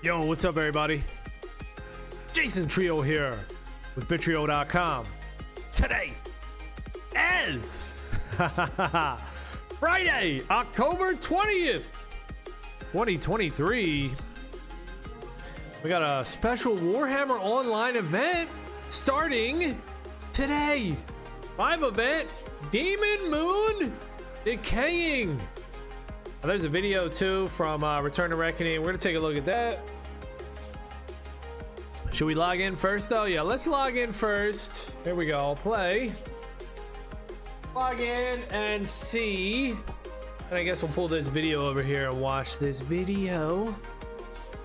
Yo, what's up, everybody? Jason Trio here with Bittrio.com. Today is Friday, October 20th, 2023. We got a special Warhammer Online event starting today. Live event Daemon Moon Decaying. Oh, there's a video too from uh, Return of Reckoning. We're gonna take a look at that. Should we log in first though? Yeah, let's log in first. Here we go. Play. Log in and see. And I guess we'll pull this video over here and watch this video.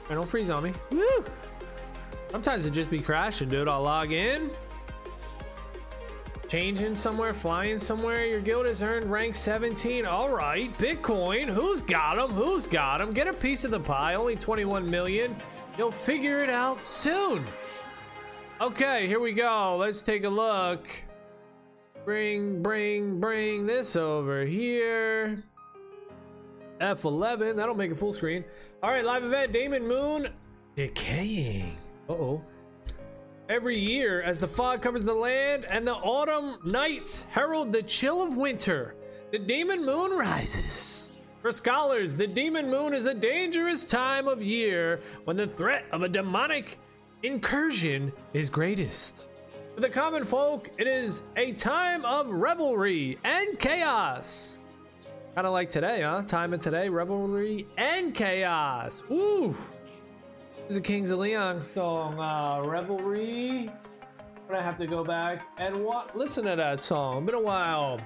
And don't freeze on me. Woo! Sometimes it just be crashing, dude. I'll log in. Changing somewhere, flying somewhere. Your guild has earned rank 17. All right, Bitcoin. Who's got them? Who's got them? Get a piece of the pie. Only 21 million. You'll figure it out soon. Okay, here we go. Let's take a look. Bring, bring, bring this over here. F11. That'll make it full screen. All right, live event. Daemon Moon decaying. Uh oh. Every year, as the fog covers the land and the autumn nights herald the chill of winter, the demon moon rises. For scholars, the demon moon is a dangerous time of year when the threat of a demonic incursion is greatest. For the common folk, it is a time of revelry and chaos. Kind of like today, huh? Time of today, revelry and chaos. Ooh. There's a Kings of Leon song, uh, Revelry. I have to go back and wa- listen to that song. Been a while.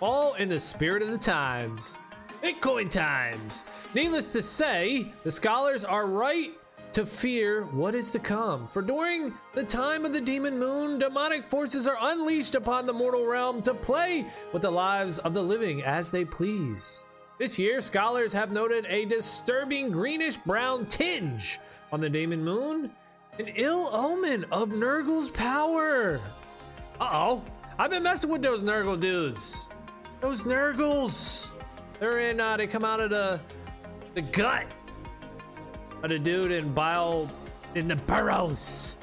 All in the spirit of the times. Bitcoin times. Needless to say, the scholars are right to fear what is to come. For during the time of the demon moon, demonic forces are unleashed upon the mortal realm to play with the lives of the living as they please. This year, scholars have noted a disturbing greenish brown tinge on the demon Moon, an ill omen of Nurgle's power. Uh oh, I've been messing with those Nurgle dudes. Those Nurgles. They're in, uh, they come out of the, the gut of the dude in Bile, in the burrows.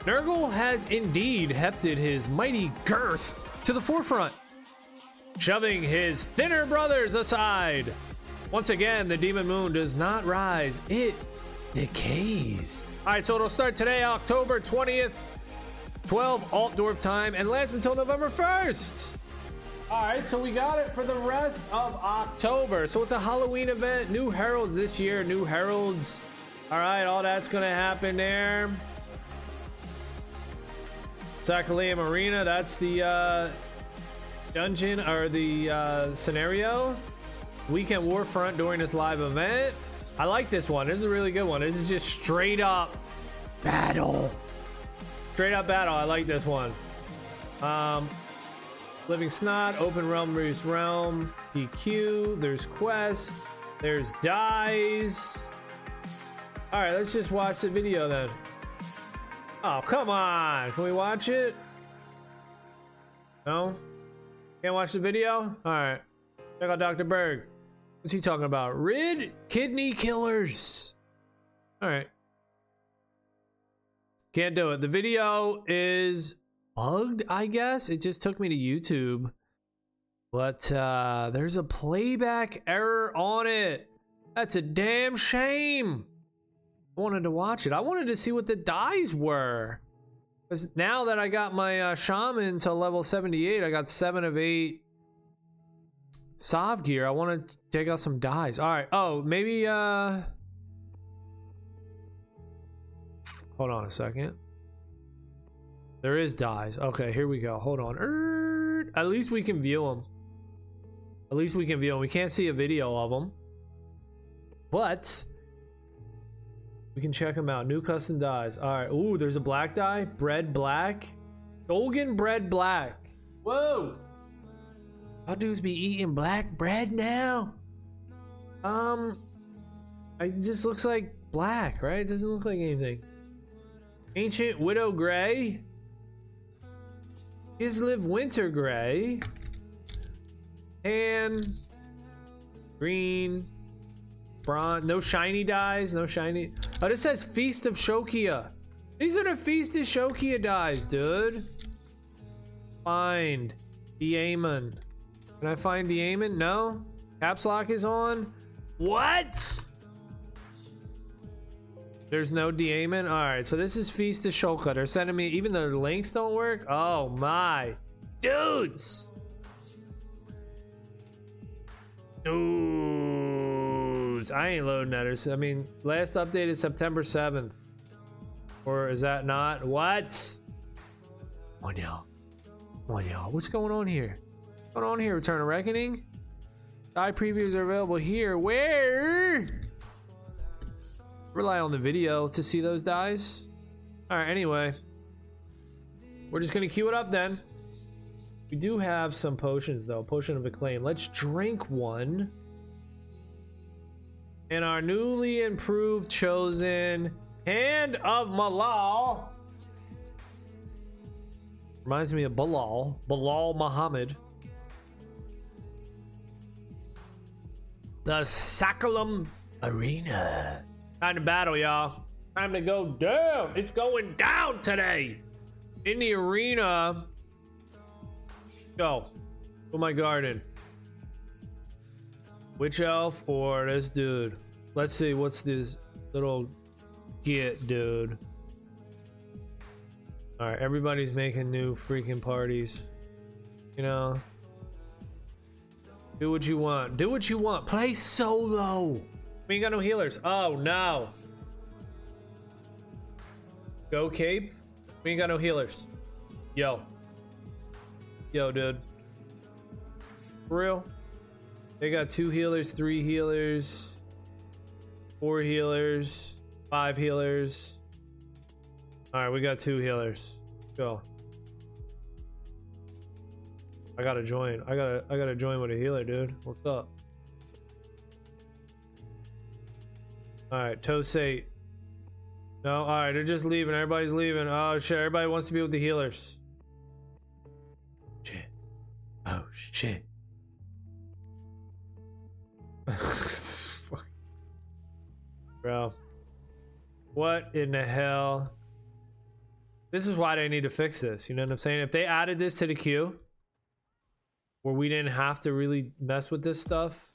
Nurgle has indeed hefted his mighty girth to the forefront shoving his thinner brothers aside. Once again, the demon moon does not rise, it decays. All right, so it'll start today, October 20th, 12 Altdorf time, and lasts until November 1st. All right, so we got it for the rest of October. So it's a Halloween event, new heralds this year, new heralds. All right, all that's gonna happen there. Sacellum Arena, that's the uh, dungeon or the uh, scenario. Weekend warfront during this live event. I like this one. This is a really good one. This is just straight up battle. Straight up battle. I like this one. Um living snot open realm reduce realm pq there's quest there's dies all right let's just watch the video then oh come on can we watch it no can't watch the video? Alright. Check out Dr. Berg. What's he talking about? Rid kidney killers. Alright. Can't do it. The video is bugged, I guess. It just took me to YouTube. But uh there's a playback error on it. That's a damn shame. I wanted to watch it. I wanted to see what the dies were. Because now that I got my uh, shaman to level 78, I got seven of eight Sov gear. I want to take out some dies. All right. Oh, maybe. uh Hold on a second. There is dies. Okay, here we go. Hold on. Er, at least we can view them. At least we can view them. We can't see a video of them. But we can check them out. New custom dies. All right. Ooh, there's a black die. Bread black. Dolgan bread black. Whoa. How dudes be eating black bread now? Um, it just looks like black, right? It doesn't look like anything. Ancient Widow Gray. Kislev Winter Gray. Tan. Green. Bronze. No shiny dies. No shiny. Oh, this says Feast of Shokia. These are the Feast of Shokia dies, dude. Find. the Diamond. Can I find the Diamond? No? Caps lock is on? What? There's no Diamond? Alright, so this is Feast of Shoka. They're sending me, even the links don't work? Oh my. Dudes! Dudes! I ain't loading that. I mean, last update is September 7th. Or is that not? What? On, y'all. Come y'all. What's going on here? What's going on here? Return of Reckoning? Die previews are available here. Where? Rely on the video to see those dies. Alright, anyway. We're just gonna queue it up then. We do have some potions though. Potion of Acclaim. Let's drink one. And our newly improved chosen Hand of Malal. Reminds me of Bilal. Bilal Muhammad. The Sacellum Arena. Time to battle, y'all. Time to go down. It's going down today. In the arena. Go. To my garden. Witch elf or this dude? Let's see. What's this little get, dude? All right. Everybody's making new freaking parties. You know. Do what you want. Do what you want. Play solo. We ain't got no healers. Oh, no. Go cape. We ain't got no healers. Yo. Yo, dude. For real? They got two healers, three healers, four healers, five healers. All right, we got two healers. Go. I gotta join. I gotta I gotta join with a healer, dude. What's up? Alright, Tosei. No, alright, they're just leaving. Everybody's leaving. Oh shit, everybody wants to be with the healers. Shit. Oh shit. Bro. What in the hell? This is why they need to fix this. You know what I'm saying? If they added this to the queue, where we didn't have to really mess with this stuff.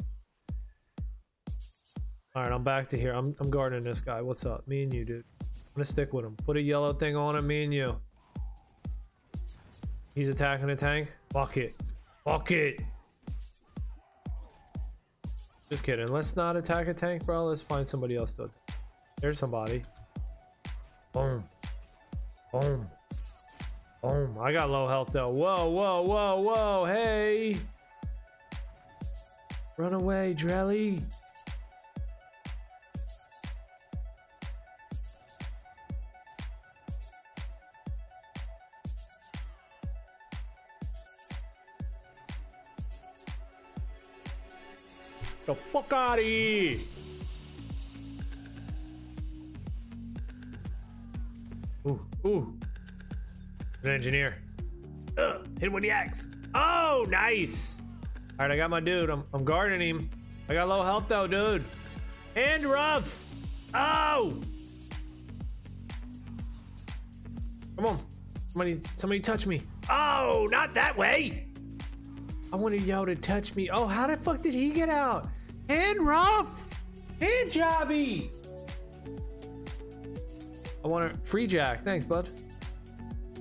All right, I'm back to here. I'm, I'm guarding this guy. What's up? Me and you, dude. I'm gonna stick with him. Put a yellow thing on him, me and you. He's attacking a tank. Fuck it. Fuck it. Just kidding. Let's not attack a tank, bro. Let's find somebody else to There's somebody. Boom. Boom. Boom. I got low health though. Whoa, whoa, whoa, whoa. Hey. Run away, Drelly. The fuck out of here! Ooh, ooh. An engineer. Ugh, hit him with the axe. Oh, nice. All right, I got my dude. I'm, I'm guarding him. I got low health though, dude. And rough. Oh. Come on. Somebody, somebody touch me. Oh, not that way. I wanted y'all to touch me. Oh, how the fuck did he get out? Hand rough. Hand jobby. I want a free jack. Thanks, bud.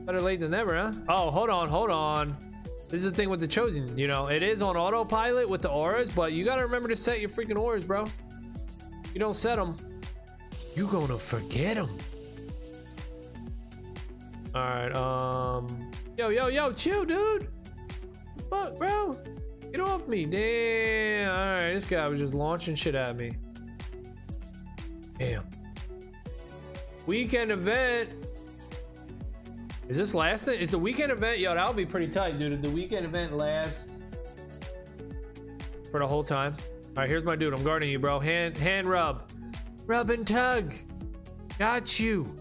Better late than never, huh? Oh, hold on, hold on. This is the thing with the Chosen. You know, it is on autopilot with the auras, but you gotta remember to set your freaking auras, bro. You don't set them, you gonna forget them. All right, um, yo, yo, yo, chill, dude. Fuck, bro. Get off me. Damn. All right, this guy was just launching shit at me. Damn. Weekend event. Is this lasting? Is the weekend event? Yo, that'll be pretty tight, dude. The weekend event lasts for the whole time. All right, here's my dude. I'm guarding you, bro. Hand, hand rub, rub and tug. Got you.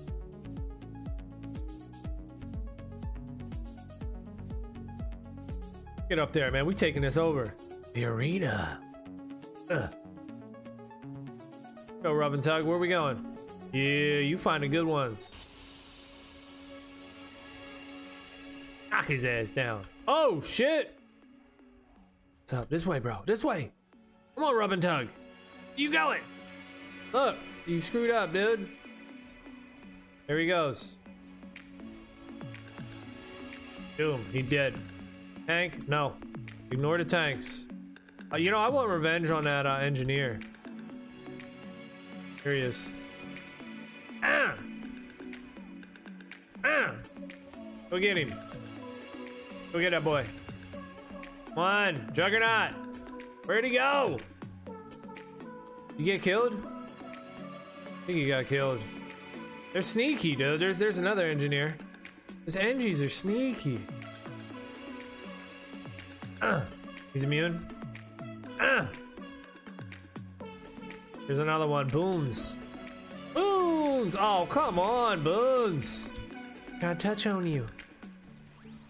Get up there, man. We taking this over. The arena. Ugh. Go, Rub and Tug. Where we going? Yeah, you find the good ones. Knock his ass down. Oh, shit. What's up? This way, bro. This way. Come on, Rub and Tug. You going? Look, you screwed up, dude. There he goes. Boom, he dead. Tank? No. Ignore the tanks. Uh, you know, I want revenge on that uh, engineer. Here he is. Ah! Ah! Go get him. Go get that boy. Come on, Juggernaut. Where'd he go? You get killed? I think he got killed. They're sneaky, dude. There's there's another engineer. Those Engies are sneaky. Uh, he's immune. Uh. There's another one. Boons. Boons! Oh, come on, Boons. Trying to touch on you.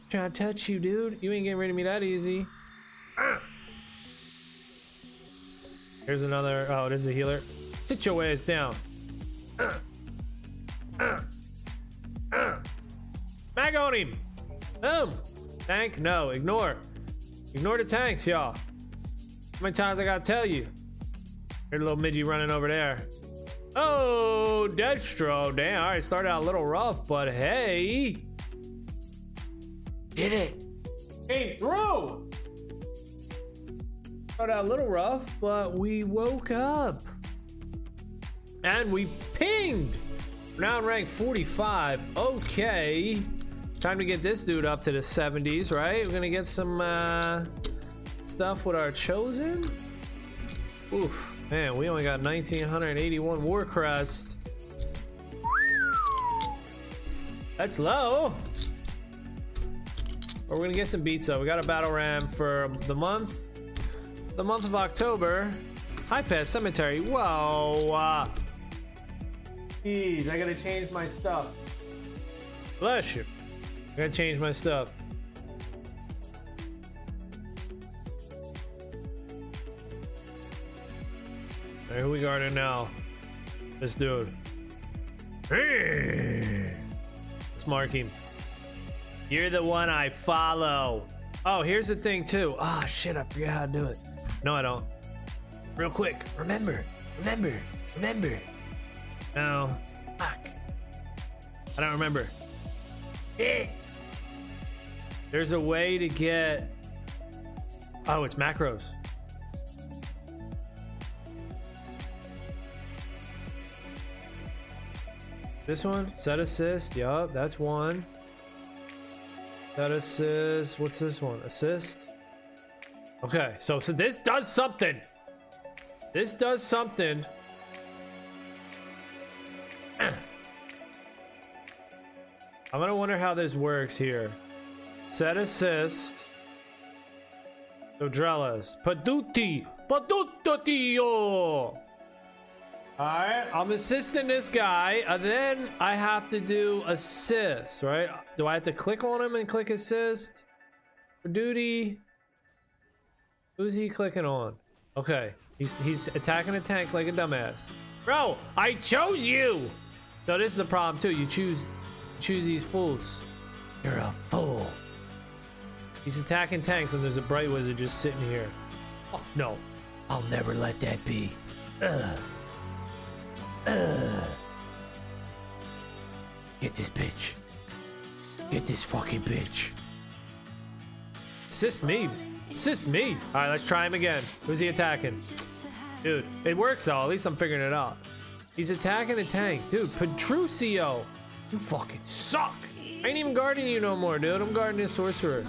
Trying to touch you, dude. You ain't getting rid of me that easy. Uh. Here's another. Oh, this is a healer. Sit your ass down. Uh. Uh. Uh. Mag on him. Boom. Tank? No. Ignore. Ignore the tanks, y'all. How many times I gotta tell you? Here's a little midgie running over there. Oh, Destro. Damn, all right, started out a little rough, but hey. Did it. Came through. Started out a little rough, but we woke up. And we pinged. We're now in rank 45. Okay. Time to get this dude up to the 70s, right? We're gonna get some uh, stuff with our chosen. Oof, man, we only got 1981 war crest. That's low. But we're gonna get some beats though. We got a battle ram for the month, the month of October. High Pass Cemetery. Whoa. Uh, Jeez, I gotta change my stuff. Bless you. I gotta change my stuff. Alright, who we guarding now? This dude. Hey! Let's mark him. You're the one I follow. Oh, here's the thing too. Ah, oh, shit, I forgot how to do it. No, I don't. Real quick. Remember, remember, remember. No. Fuck. I don't remember. Eh. There's a way to get. Oh, it's macros. This one? Set assist. Yup, that's one. Set assist. What's this one? Assist. Okay, so, so this does something. This does something. I'm gonna wonder how this works here. Set assist. Dodrelis. Paduti. Padutio. Alright, I'm assisting this guy, and then I have to do assist, right? Do I have to click on him and click assist? For duty. Who's he clicking on? Okay, he's he's attacking a tank like a dumbass. Bro, I chose you! So this is the problem too. You choose choose these fools. You're a fool. He's attacking tanks when there's a bright wizard just sitting here. Oh no. I'll never let that be. Ugh. Ugh. Get this bitch. Get this fucking bitch. Assist me. Assist me. All right, let's try him again. Who's he attacking? Dude, it works though. At least I'm figuring it out. He's attacking a tank. Dude, Petruccio. You fucking suck. I ain't even guarding you no more, dude. I'm guarding a sorcerer.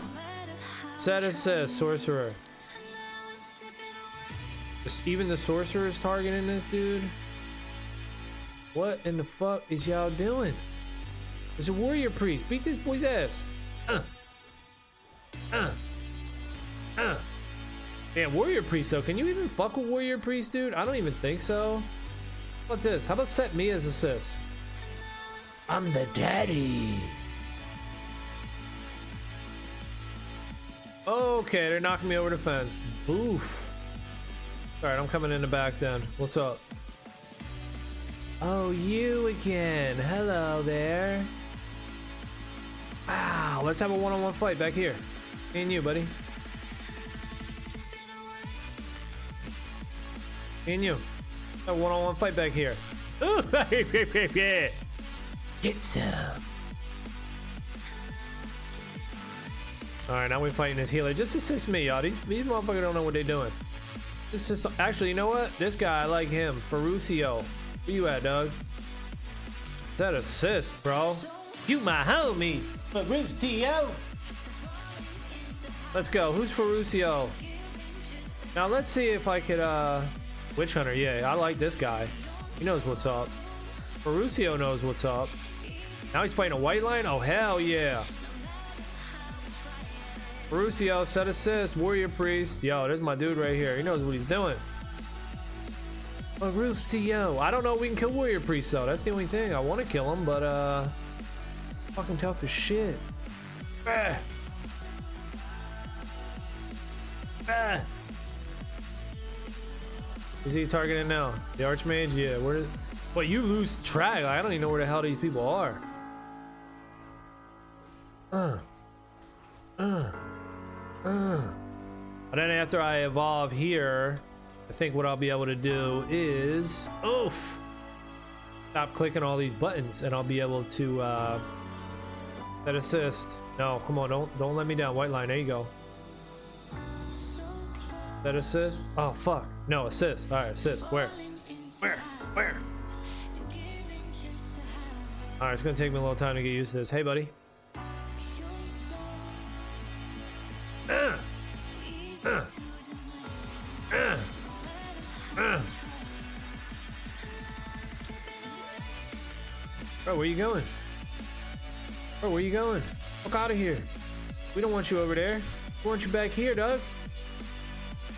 Set assist, sorcerer. Even the sorcerer is targeting this dude. What in the fuck is y'all doing? There's a warrior priest. Beat this boy's ass. Uh. Uh. Uh. Damn, warrior priest though. Can you even fuck with warrior priest, dude? I don't even think so. How about this? How about set me as assist? I'm the daddy. Okay, they're knocking me over the fence. Boof. Alright, I'm coming in the back then. What's up? Oh, you again. Hello there. Wow, let's have a one-on-one fight back here. Me and you, buddy. Me and you. A one-on-one fight back here. Ooh, Get some. All right, now we're fighting this healer. Just assist me, y'all. These, these motherfuckers don't know what they're doing. This is actually, you know what? This guy, I like him. Ferrucio. Where you at, dog? That assist, bro. You my homie, Ferrucio. Let's go. Who's Ferrucio? Now let's see if I could, uh, Witch Hunter. Yeah, I like this guy. He knows what's up. Ferrucio knows what's up. Now he's fighting a white line? Oh, hell yeah. Ferrucio, set assist, warrior priest. Yo, there's my dude right here. He knows what he's doing. Ferrucio. I don't know we can kill warrior priest though. That's the only thing. I want to kill him, but uh, fucking tough as shit. Ah. Ah. Is he targeting now? The archmage? Yeah. Where? What? You lose track. I don't even know where the hell these people are. Uh. Uh. Uh. And then after I evolve here, I think what I'll be able to do is, oof, stop clicking all these buttons, and I'll be able to uh, that assist. No, come on, don't don't let me down. White line, there you go. That assist. Oh fuck, no assist. All right, assist. Where? Where? Where? All right, it's gonna take me a little time to get used to this. Hey, buddy. Bro, where you going? Bro, where you going? Fuck out of here. We don't want you over there. We want you back here, Doug.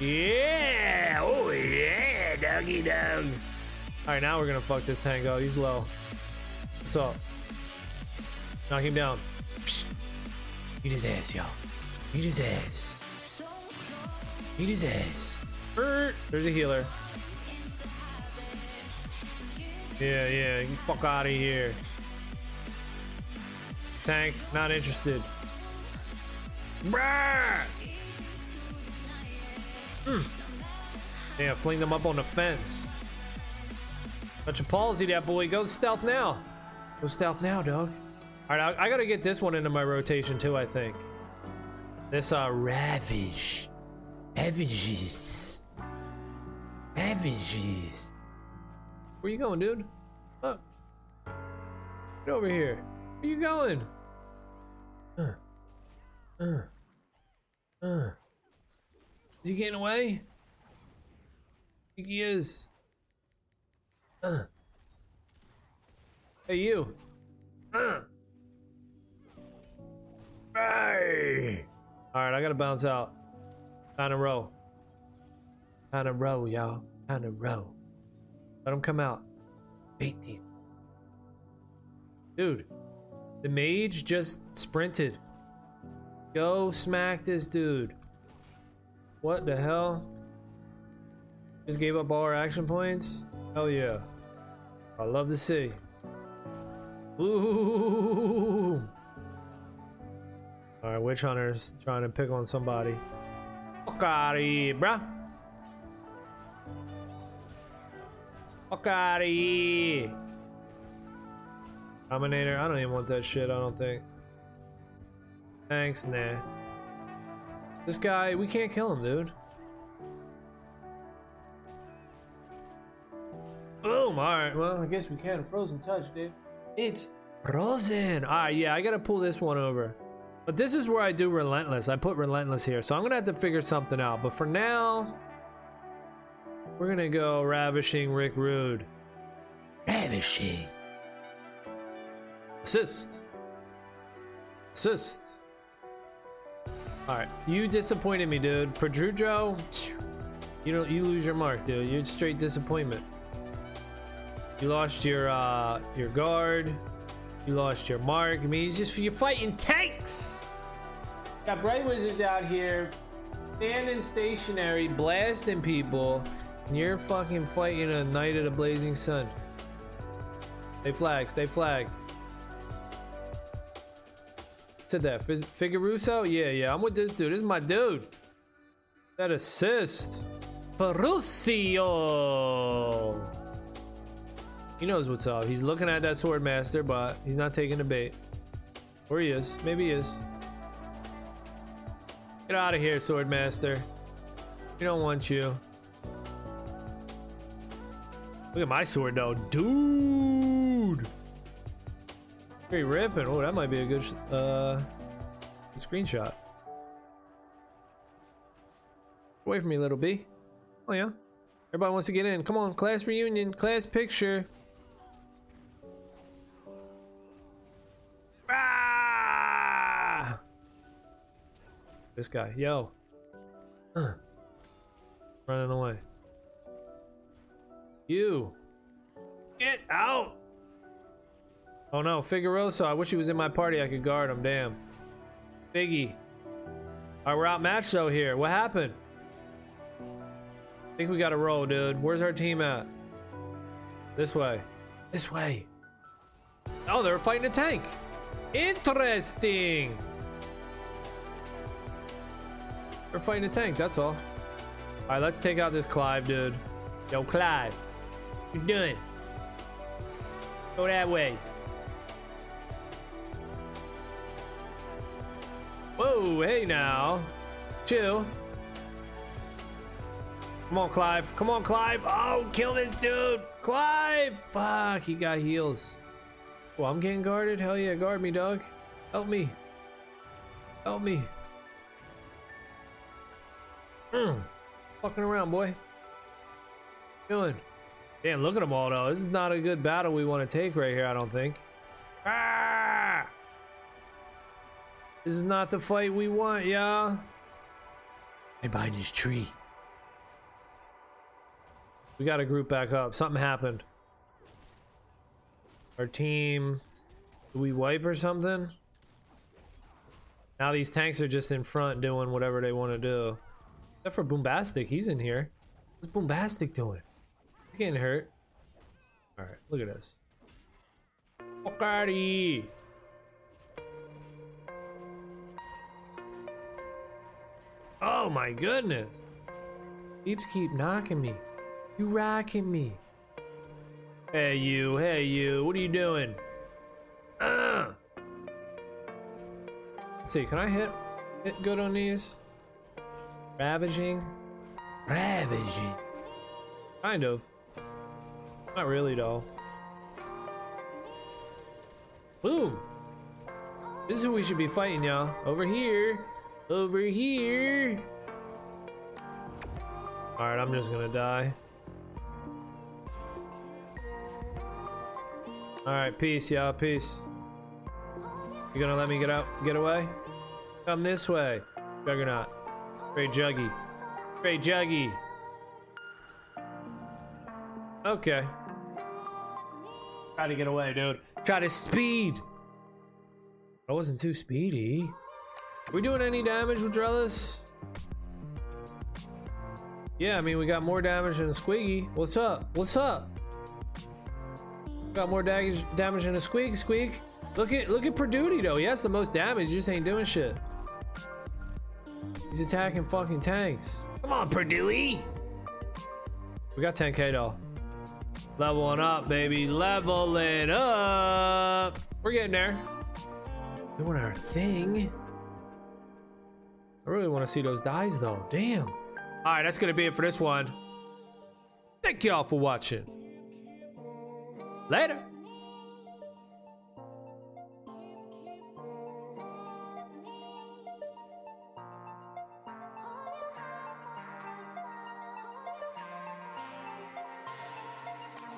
Yeah! Oh yeah, doggy dog. Alright, now we're gonna fuck this tango. He's low. What's up? Knock him down. Psh. Eat his ass, yo. Eat his ass. Eat his ass. Er, There's a healer. Yeah, yeah, fuck out of here. Tank, not interested. Hmm. Yeah, fling them up on the fence. Bunch of palsy, that boy. Go stealth now. Go stealth now, dog. All right, I, I gotta get this one into my rotation too. I think. This uh, ravage, ravages, ravages. Where you going, dude? Look. Get over here. Where you going? Uh. Uh. Uh. Is he getting away? I think he is. Uh. Hey, you. Uh. Hey. All right, I gotta bounce out. Kind of row. Kind of row, y'all. Kind of row. Let him come out. Bait these. Dude, the mage just sprinted. Go smack this dude. What the hell? Just gave up all our action points? Hell yeah. I love to see. Ooh. Alright, witch hunters trying to pick on somebody. Fuck out of here, bruh. Fuck out of here. Dominator, I don't even want that shit, I don't think. Thanks, nah. This guy, we can't kill him, dude. Boom! Alright, well, I guess we can. Frozen touch, dude. It's frozen! Alright, yeah, I gotta pull this one over. But this is where I do relentless. I put relentless here, so I'm gonna have to figure something out. But for now, we're gonna go ravishing Rick Rude. Ravishing. Assist. Assist. Alright, you disappointed me, dude. Pedrudro, you don't you lose your mark, dude. You're straight disappointment. You lost your uh your guard. You lost your mark. I mean, it's just you're fighting tanks. Got bright wizards out here, standing stationary, blasting people, you're fucking fighting a knight of the blazing sun. Stay flag, stay flag. To that. Figueruso? Yeah, yeah. I'm with this dude. This is my dude. That assist. Ferruccio. He knows what's up. He's looking at that sword master, but he's not taking the bait. Or he is. Maybe he is. Get out of here, sword master. We don't want you. Look at my sword though, dude. Very ripping. Oh, that might be a good uh good screenshot. Away from me, little B. Oh yeah. Everybody wants to get in. Come on, class reunion, class picture. Ah! This guy, yo. Running away. You. Get out! Oh no, Figueroa. I wish he was in my party. I could guard him. Damn. Figgy. Alright, we're outmatched though here. What happened? I think we got to roll, dude. Where's our team at? This way. This way. Oh, they're fighting a tank. Interesting. They're fighting a tank, that's all. All right, let's take out this Clive, dude. Yo, Clive. What you doing? Go that way. Whoa, hey now. Chill. Come on, Clive. Come on, Clive. Oh, kill this dude. Clive. Fuck, he got heals. Well, I'm getting guarded. Hell yeah, guard me, dog. Help me. Help me. Mm. Fucking around, boy. Doing. Damn, look at them all, though. This is not a good battle we want to take right here, I don't think. Ah! This is not the fight we want, y'all. And behind his tree. We got to group back up. Something happened. Our team. Do we wipe or something? Now these tanks are just in front doing whatever they want to do. Except for Boombastic. He's in here. What's Boombastic doing? Getting hurt. Alright, look at this. Oh my goodness! Keeps keep knocking me. You rocking me. Hey you, hey you, what are you doing? Uh. Let's see, can I hit hit good on these? Ravaging? Ravaging. Kind of. Not really though. Boom! This is who we should be fighting, y'all. Over here. Over here. Alright, I'm just gonna die. Alright, peace, y'all. Peace. You gonna let me get out, get away? Come this way. Juggernaut. Great Juggy. Great Juggy. Okay. Try to get away, dude. Try to speed. I wasn't too speedy. Are we doing any damage with Drellis? Yeah, I mean, we got more damage than Squiggy. What's up? What's up? Got more damage damage than a Squeak. Squeak. Look at look at Perduty though. He has the most damage. He just ain't doing shit. He's attacking fucking tanks. Come on, Perduty. We got 10k though. Leveling up, baby. Leveling up. We're getting there. Doing our thing. I really want to see those dies though. Damn. All right, that's gonna be it for this one. Thank y'all for watching. Later.